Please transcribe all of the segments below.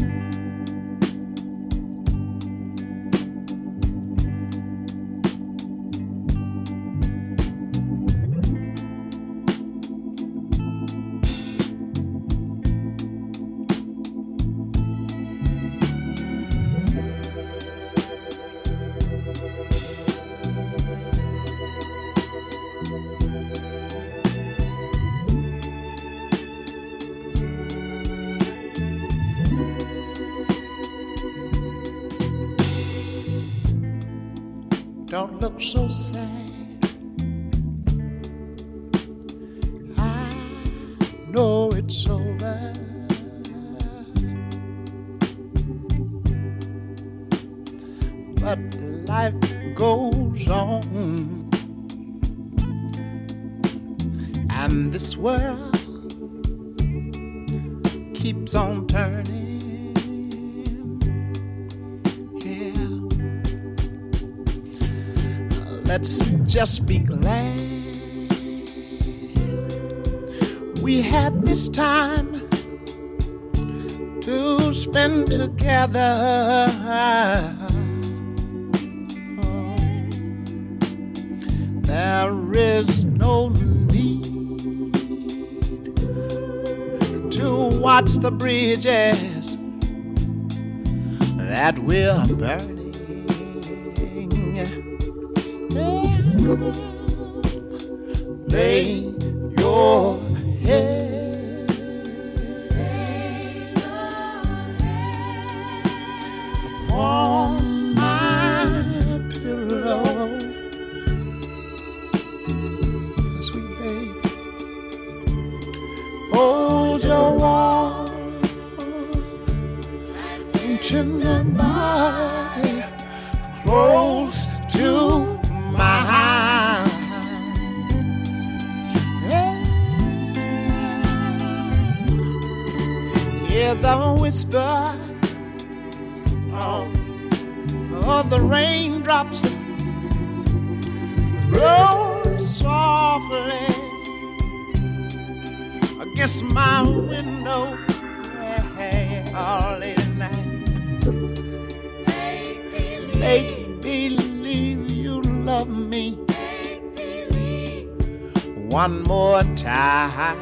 Don't so sad. Just be glad we had this time to spend together. There is no need to watch the bridges that we're burning. Lay whisper of, of the raindrops roll softly against my window hey, all late at night. Make believe you love me one more time.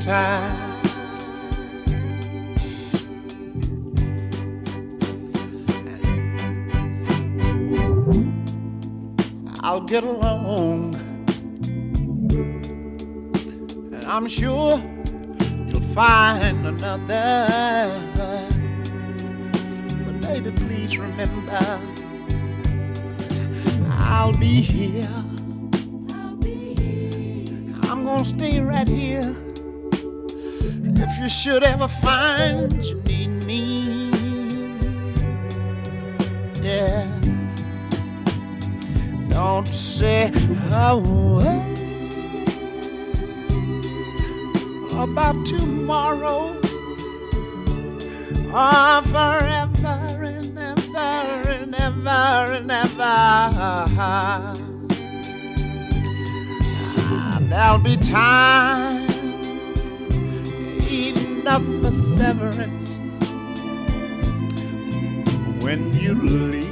Times. I'll get along. And I'm sure you'll find another. Ever find you need me, yeah. Don't say a word about tomorrow or forever and ever and ever and ever. Ah, There'll be time for severance when you leave.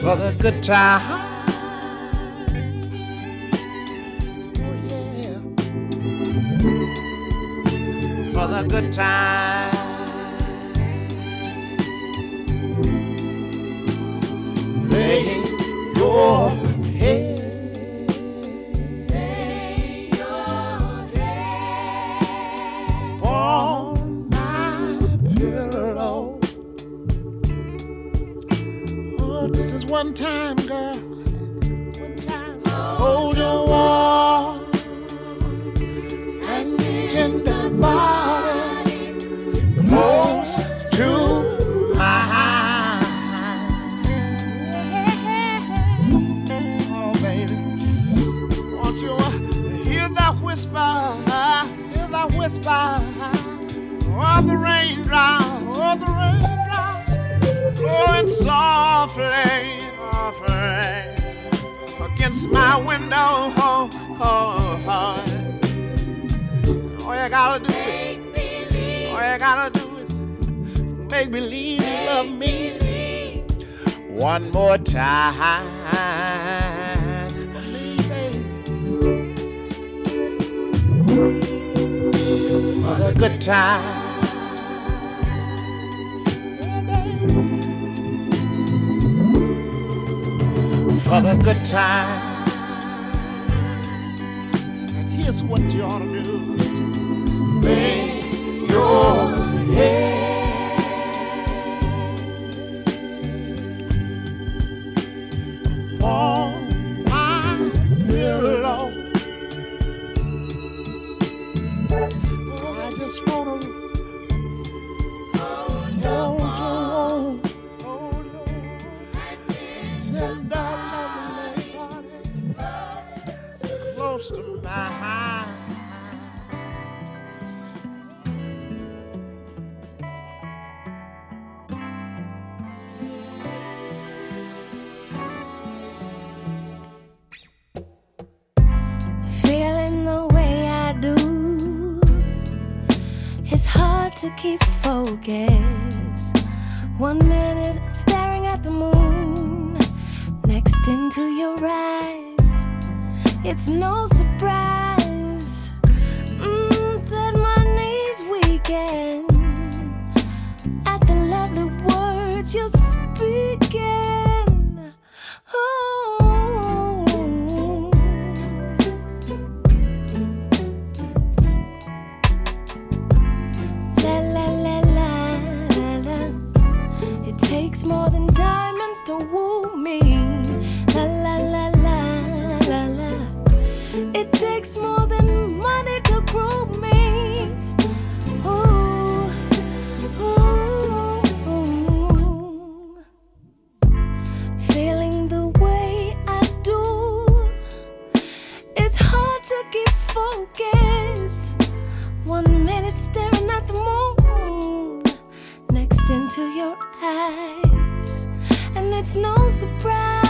For the good time. Oh, yeah. For the good time. the good times. For the good times. And here's what you ought to do. Lay your head. eyes, and it's no surprise.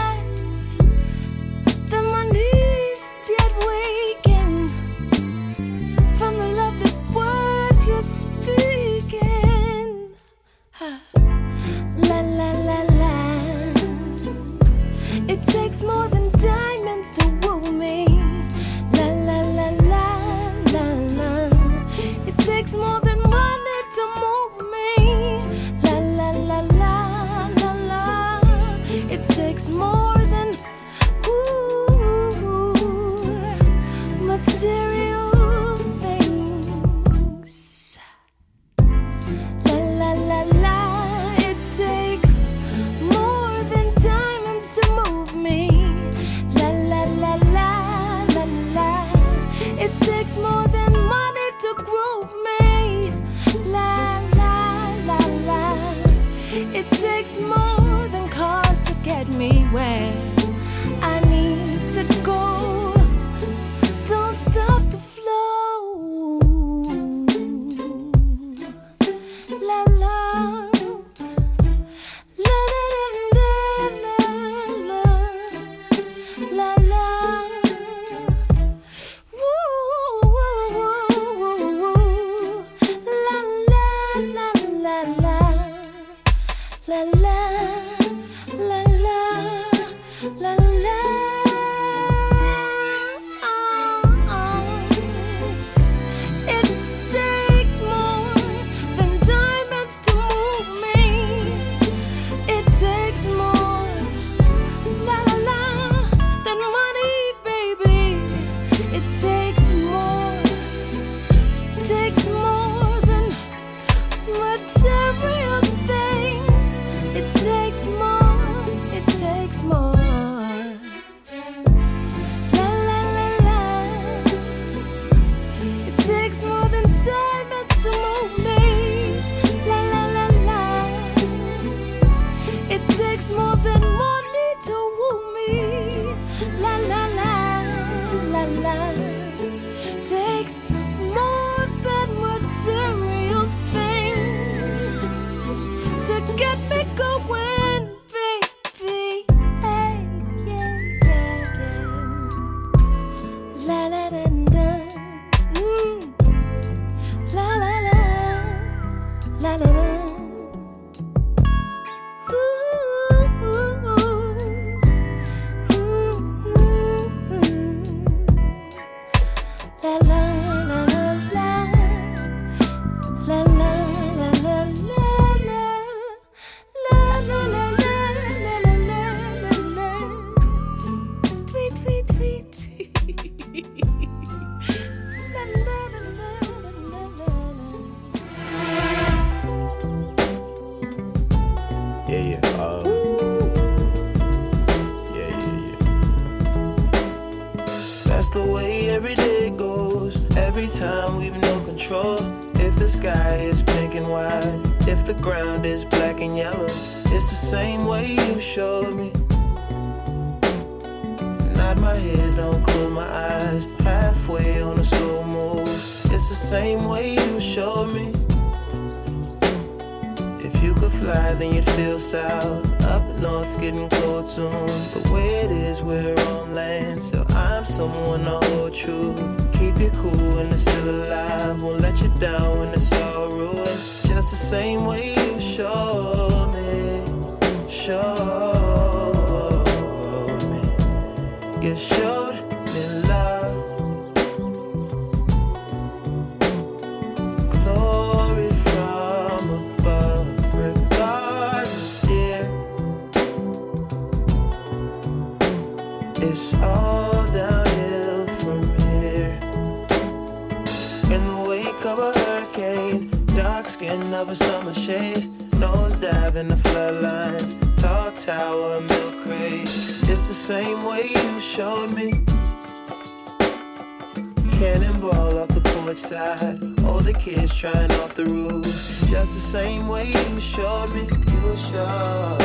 Same way you showed me. Nod my head, don't close my eyes. Halfway on a slow move. It's the same way you showed me. If you could fly, then you'd feel south. Up north's getting cold soon. The way it is, we're on land. So I'm someone to hold true. Keep you cool when it's still alive. Won't let you down when it's all ruined. Just the same way you showed me. You showed me love. Glory from above, regardless, dear. It's all downhill from here. In the wake of a hurricane, dark skin of a summer shade, nose dive in the floodlines, tower, milk crate. It's the same way you showed me. Cannonball off the porch side. Older kids trying off the roof. Just the same way you showed me. You were sure.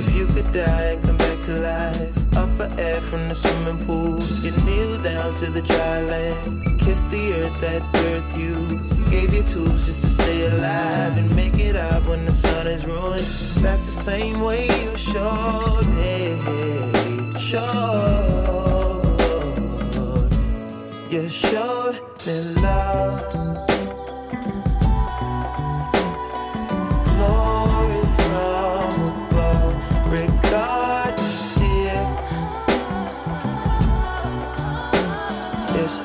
If you could die and come back to life, up for air from the swimming pool, you kneel down to the dry land, kiss the earth that birthed you, gave you tools just to stay alive and make it up when the sun is ruined. That's the same way you showed me, showed, you showed it, love. Glory from above. Regard me love. just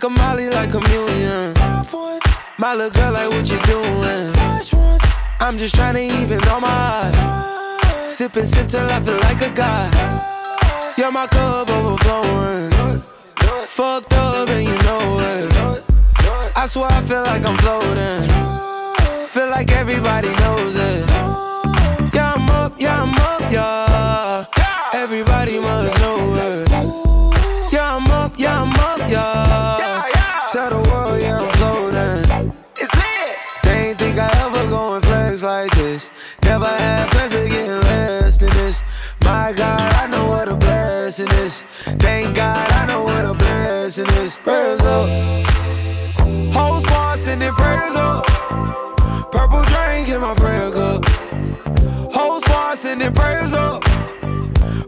Take a molly like communion. My little girl, like what you doing? I'm just trying to even on my eyes. Sip sip till I feel like a god. You're my cup overflowing. Fucked up and you know it. I swear I feel like I'm floating. Feel like everybody knows it. Yeah, I'm up, yeah, I'm up, yeah. Everybody must know it. Yeah, I'm up, yeah, I'm up, yeah. Tell the world, yeah, I'm floating. It's lit. They ain't think I ever go and flex like this. Never had plans of getting less than this. My God, I know what a blessing is. Thank God, I know what a blessing is. Prayers up. Whole squad sending prayers up. Purple drink in my prayer cup. Whole squad sending prayers up.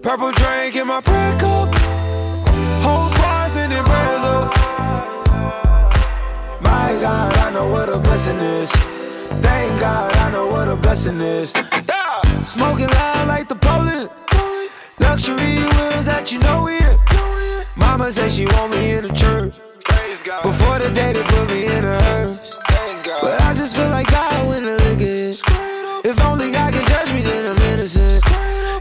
Purple drink in my prayer cup. Whole squad sending prayers up. My God, I know what a blessing is. Thank God, I know what a blessing is. Yeah. Smoking loud like the Poland. Luxury wheels that you know it. Mama said she want me in the church. Before the day they put me in a hearse. But I just feel like God when the liquor is. If only God can judge me, then I'm innocent.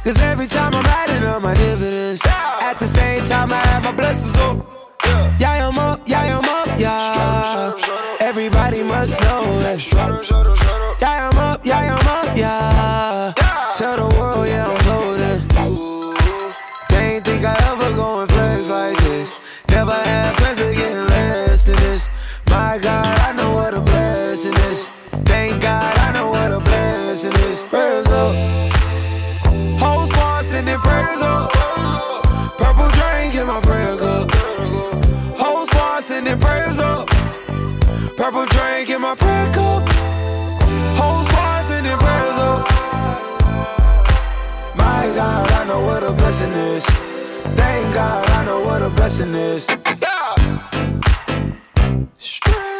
Cause every time I'm adding up my dividends. At the same time, I have my blessings up. Yeah, I'm up, yeah, I'm up, yeah. Everybody must know it. Yeah, I'm up, yeah, I'm up, yeah. Tell the world, yeah, I'm floating. They ain't think I ever go and flex like this. Never had plans of getting less than this. My God, I know what a blessing is. Thank God, I know what a blessing is. Prayers up. Whole squad sending prayers up. Purple drink in my prayer cup. Whole squad sending prayers up. Purple drink in my prayer cup. Whole squad sending prayers up. My God, I know what a blessing is. Thank God, I know what a blessing is. Wes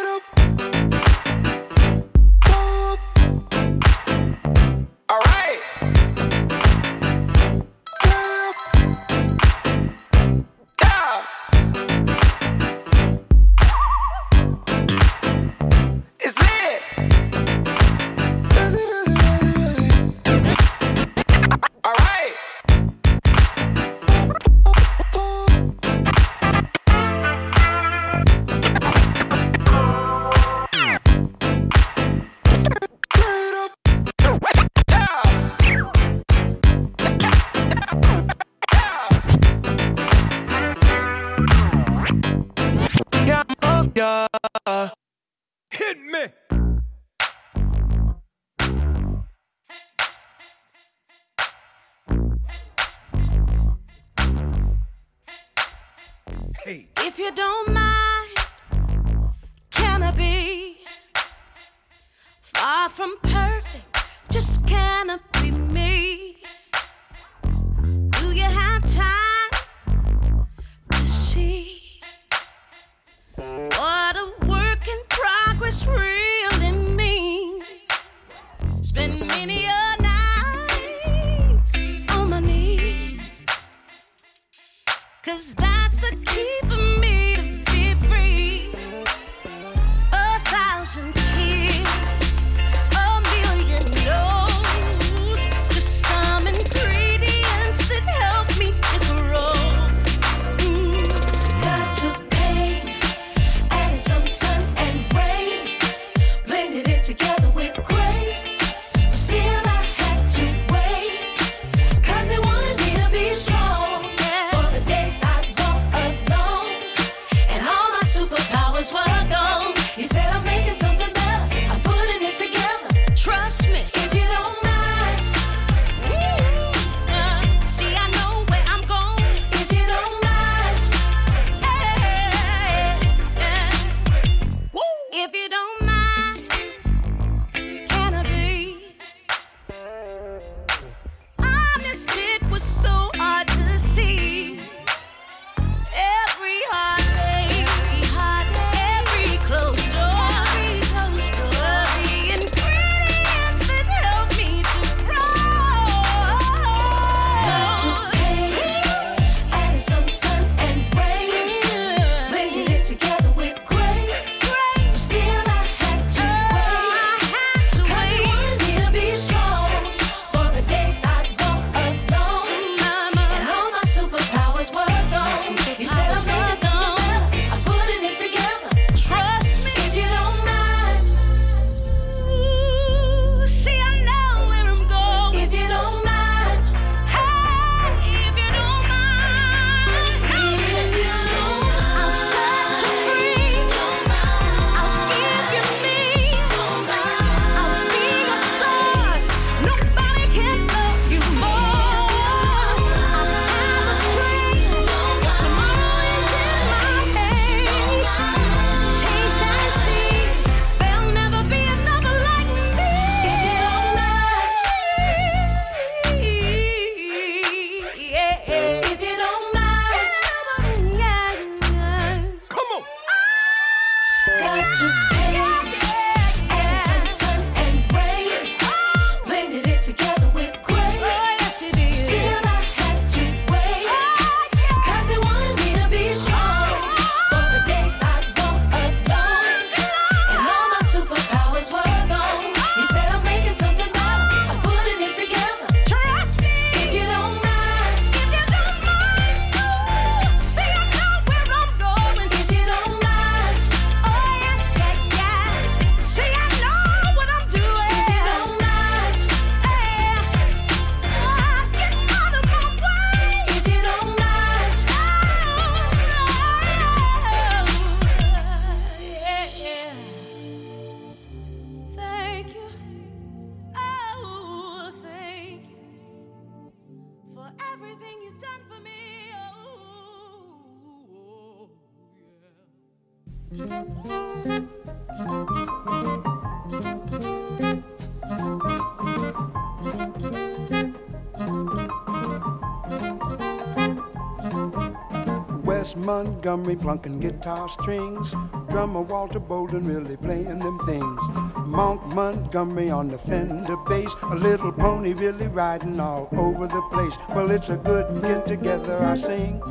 Montgomery plunking guitar strings. Drummer Walter Bolden really playing them things. Monk Montgomery on the Fender bass. A little pony really riding all over the place. Well, it's a good get together, I sing.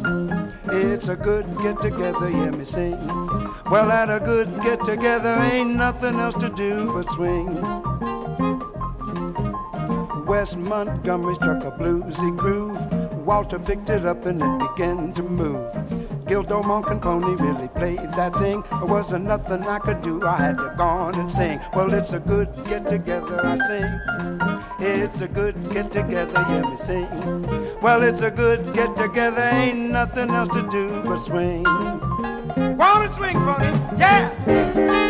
It's a good get together, hear me sing. Well, at a good get together, ain't nothing else to do but swing. West Montgomery struck a bluesy groove. Walter picked it up and it began to move. Gildo Monk and Pony really played that thing. There wasn't nothing I could do. I had to go on and sing. Well, it's a good get together, I sing. It's a good get together, hear me sing. Well, it's a good get together, ain't nothing else to do but swing. Go on swing, Pony, yeah!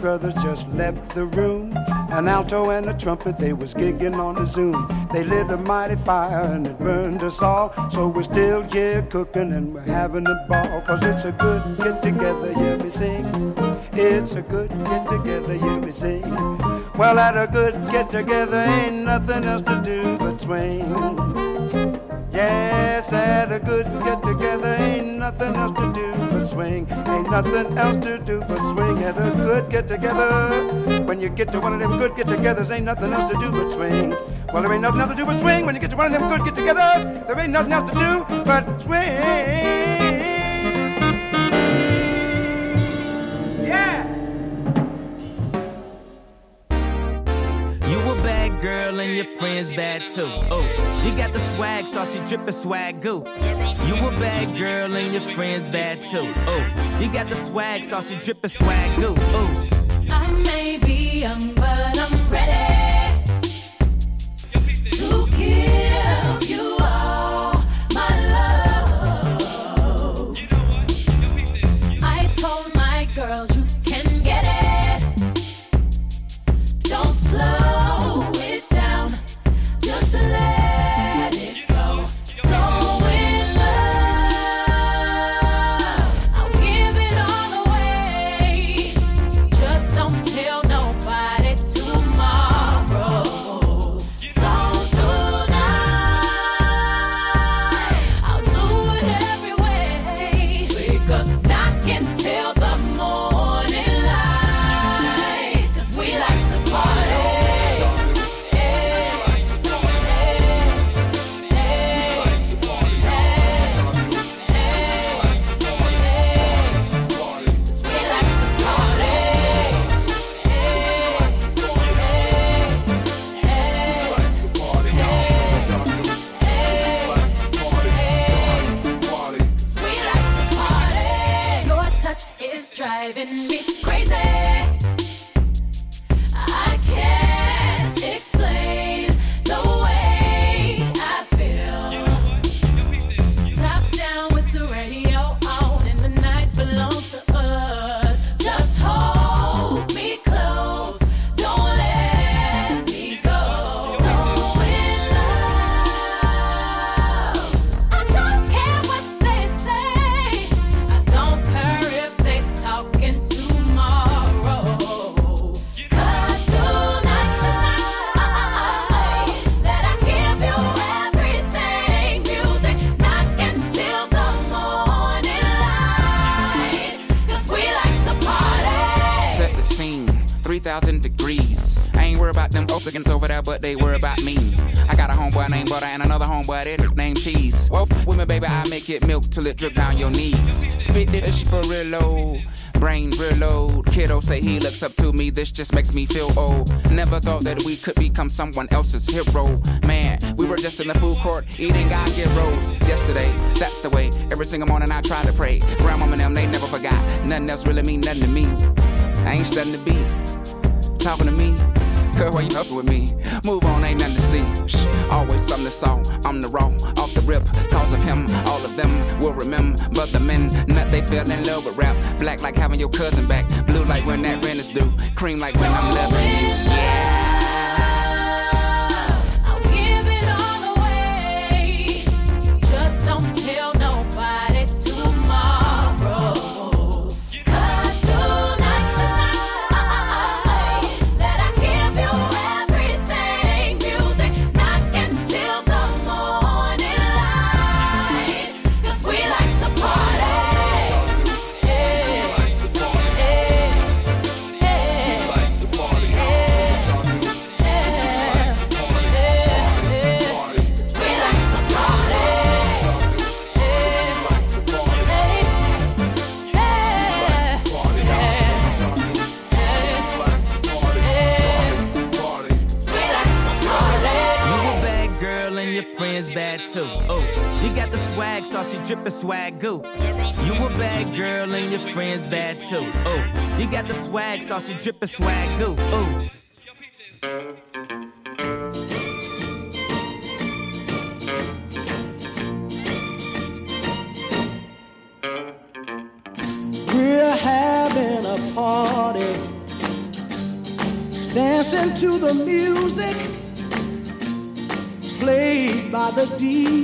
Brothers just left the room. An alto and a trumpet, they was gigging on the Zoom. They lit a mighty fire and it burned us all. So we're still here cooking and we're having a ball. Cause it's a good get together, hear me sing. It's a good get together, hear me sing. Well, at a good get together, ain't nothing else to do but swing. Yes, at a good get together, ain't nothing else to do swing. Ain't nothing else to do but swing at a good get together. When you get to one of them good get togethers, ain't nothing else to do but swing. Well, there ain't nothing else to do but swing. When you get to one of them good get togethers, there ain't nothing else to do but swing. Yeah. You a bad girl and your friends bad too. Oh, you got the swag, so she drippin' swag goo. A bad girl and your friends bad too. Oh, you got the swag, so she drippin' swag goo. Oh. I may be young, till it drip down your knees. Spit it, she for real low. Brain real low. Kiddo say he looks up to me, this just makes me feel old. Never thought that we could become someone else's hero. Man, we were just in the food court eating get rolls yesterday. That's the way. Every single morning I try to pray. Grandmama and them, they never forgot. Nothing else really mean nothing to me. I ain't studying the beat. Talking to me. Girl, why you up with me? Move on, ain't nothing to see. Shh, always something to saw. I'm the wrong. Rip. Cause of him, all of them will remember. But the men, nut, they fell in love with rap. Black like having your cousin back. Blue like when that rent is due. Cream like when I'm loving you. You swag goo. You a bad girl and your friends bad too. Oh, you got the swag sauce, you drippin' swag goo. Oh. We're having a party, dancing to the music played by the DJ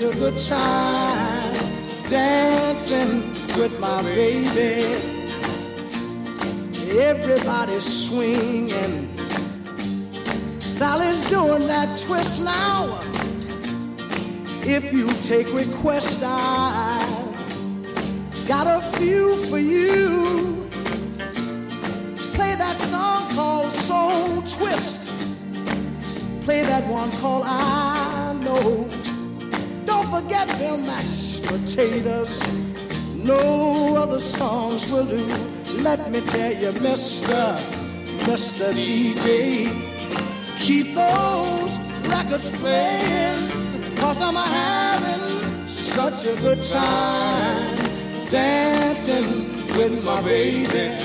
such a good time dancing with my baby. Everybody's swinging. Sally's doing that twist now. If you take requests, I got a few for you. Play that song called Soul Twist. Play that one called I Know. Don't forget them mashed potatoes. No other songs will do. Let me tell you, Mr. Mr. DJ, keep those records playing. Cause I'm having such a good time dancing with my baby.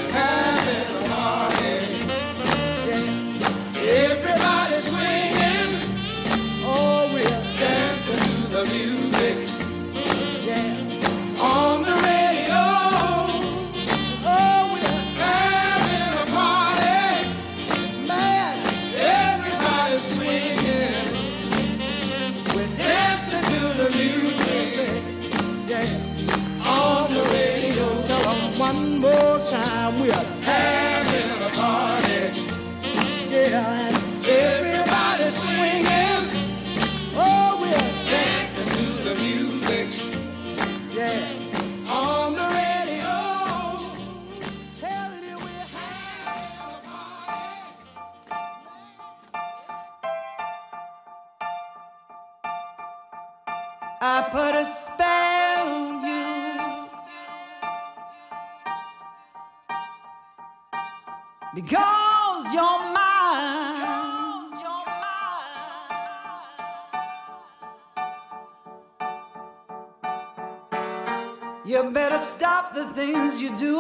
You better stop the things you do.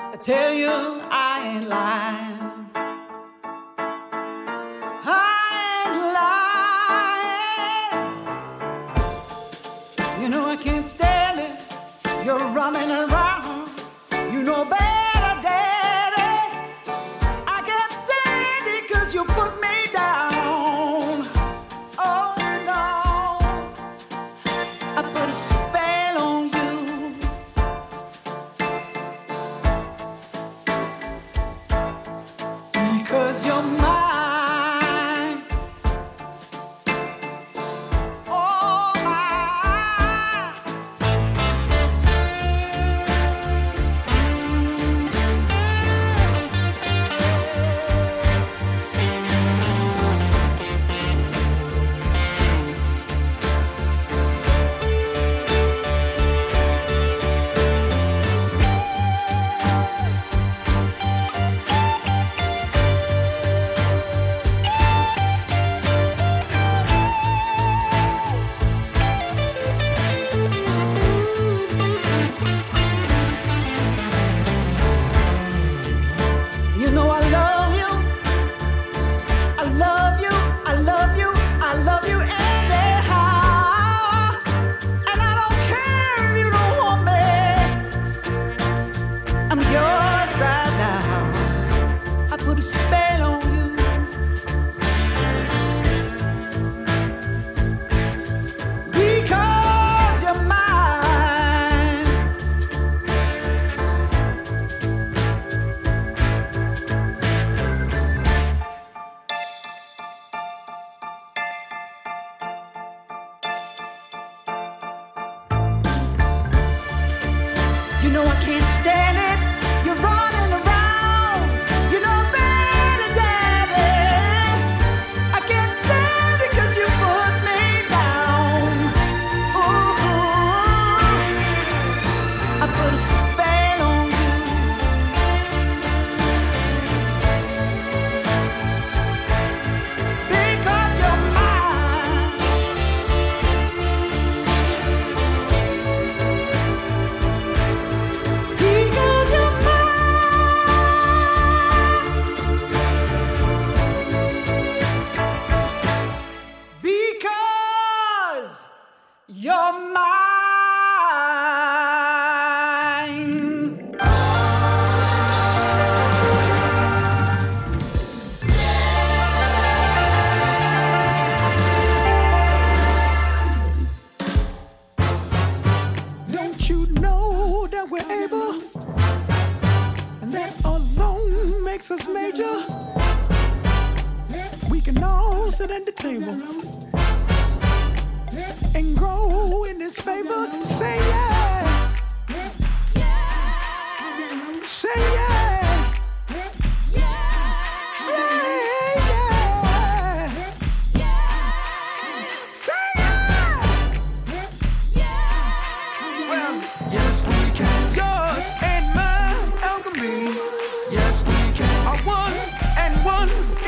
I tell you, I ain't lying.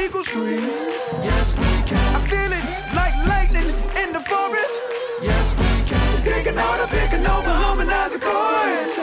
eagles scream. Yes, we can. I feel it like lightning in the forest. Yes, we can. Picking out a picking over, harmonizing chords.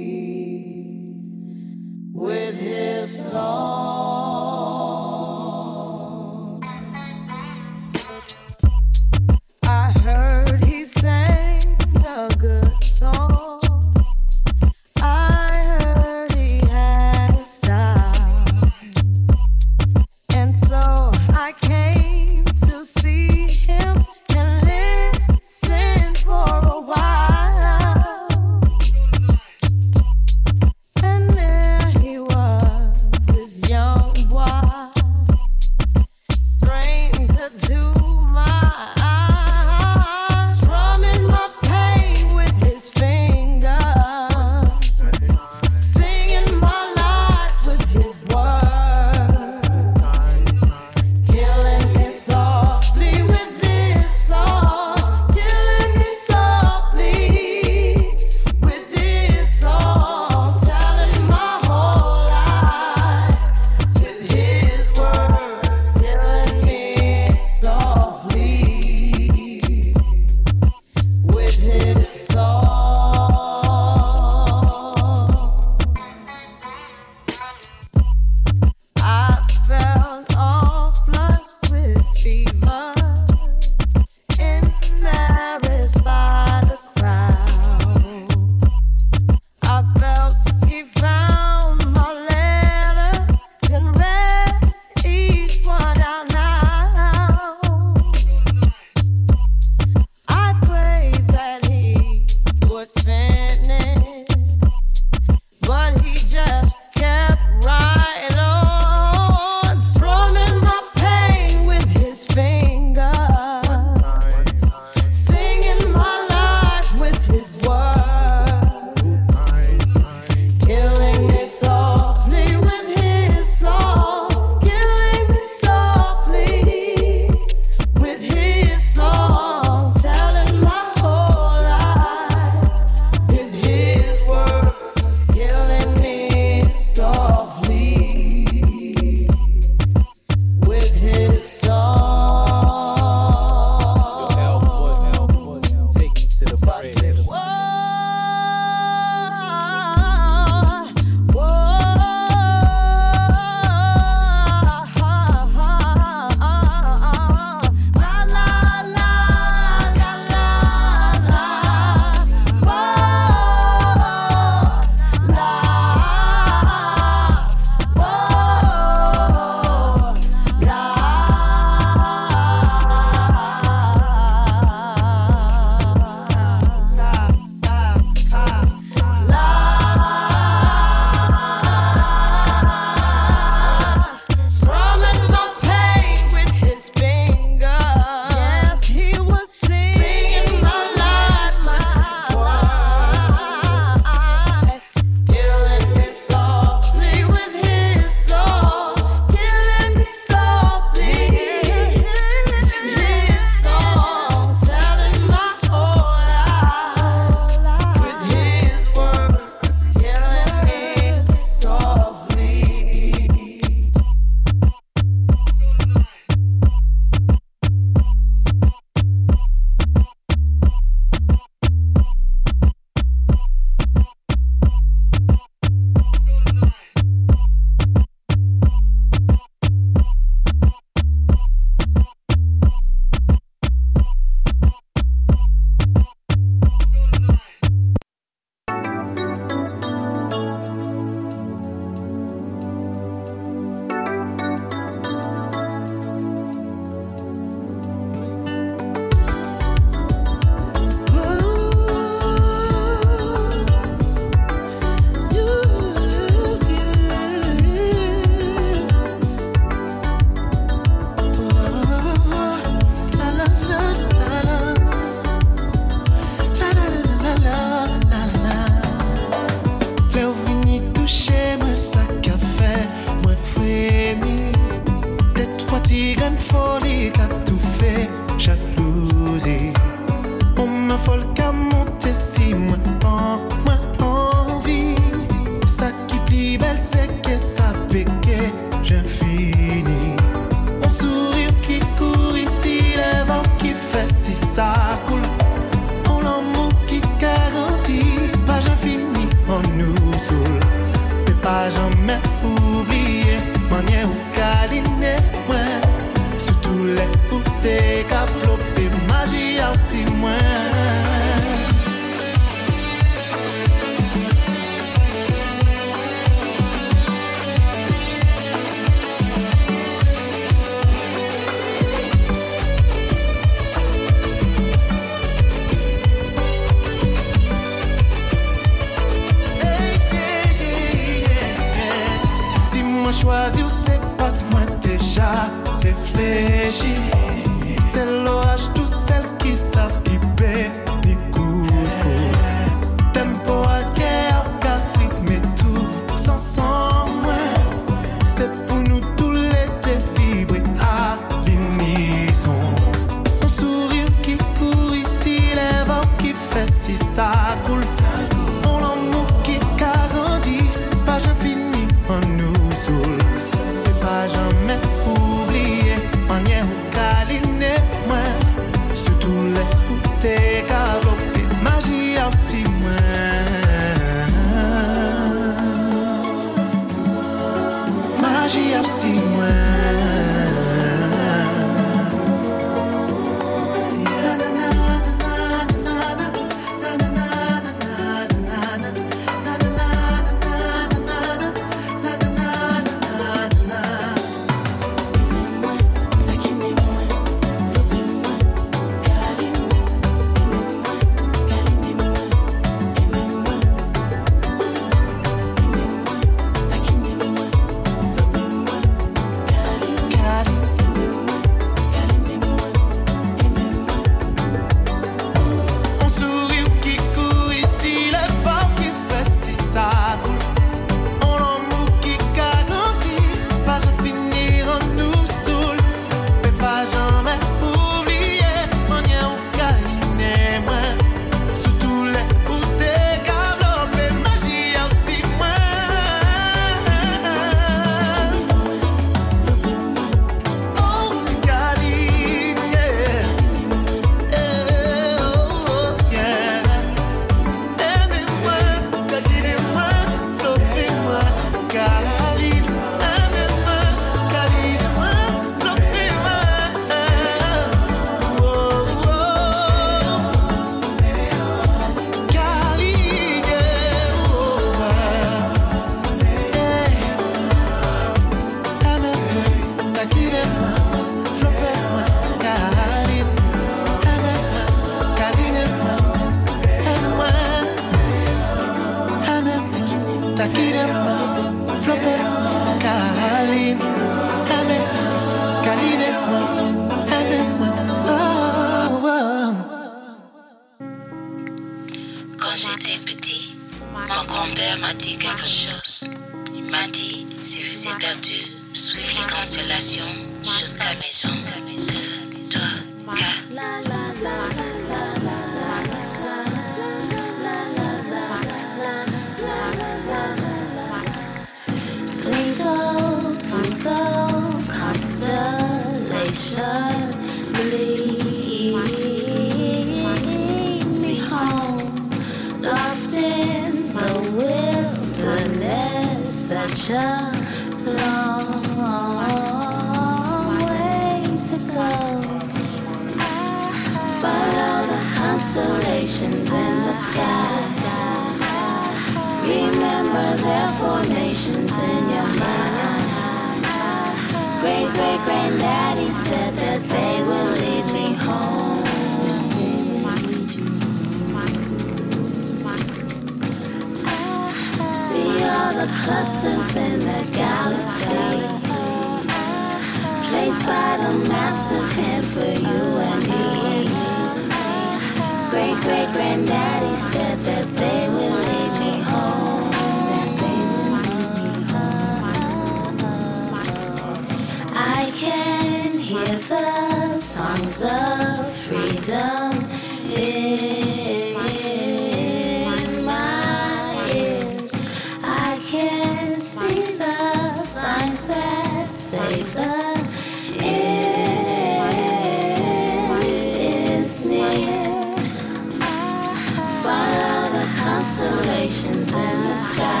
constellations in the sky.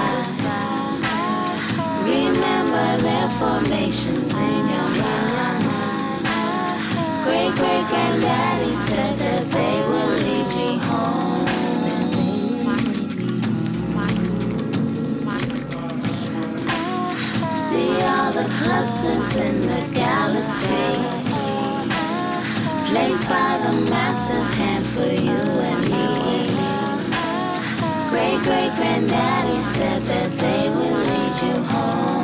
Remember their formations in your mind. Great great granddaddy said that they will lead you home. the clusters in the galaxy, Placed by the master's hand for you and me. Great-great-granddaddy said that they would lead you home.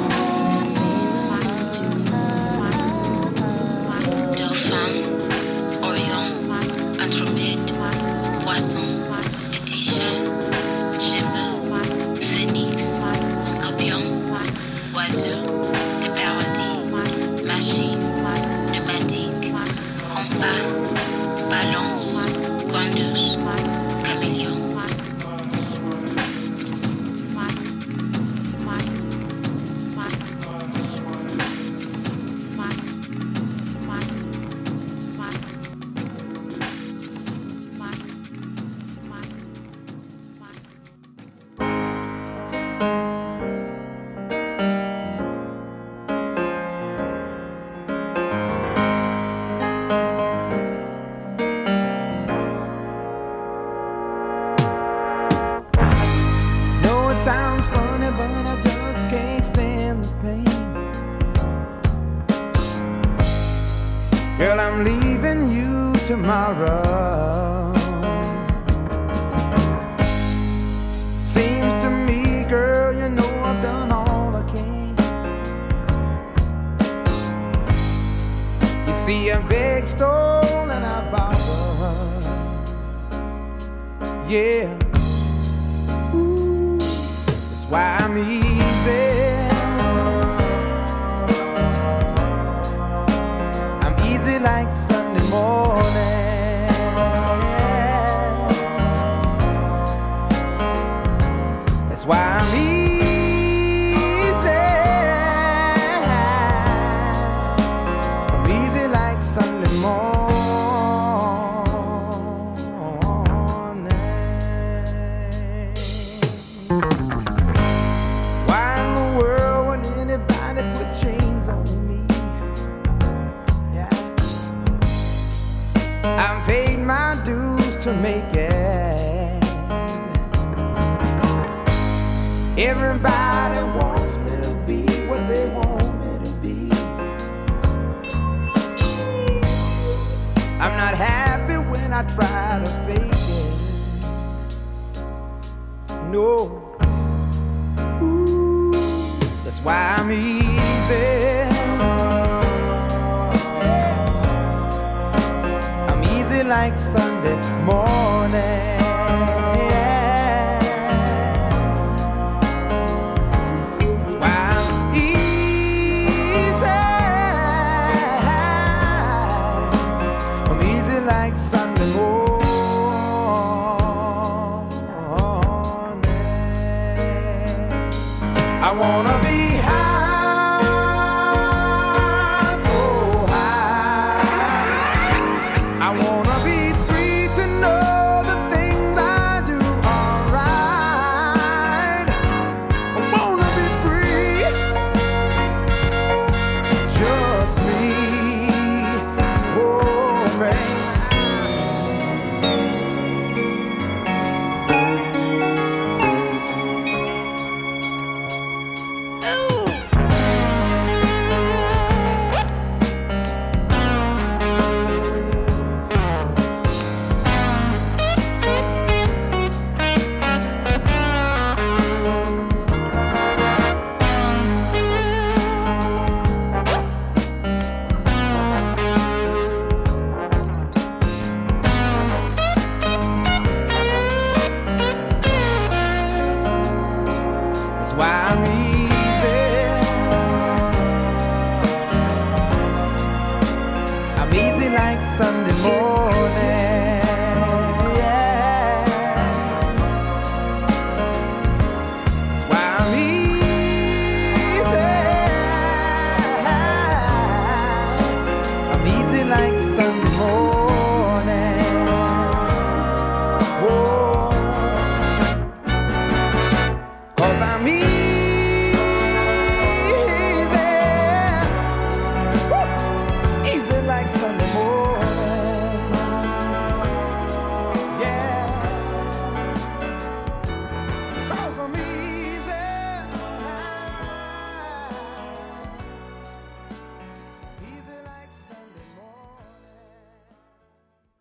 stolen, I borrow. Yeah. I'm easy. I'm easy like Sunday morning.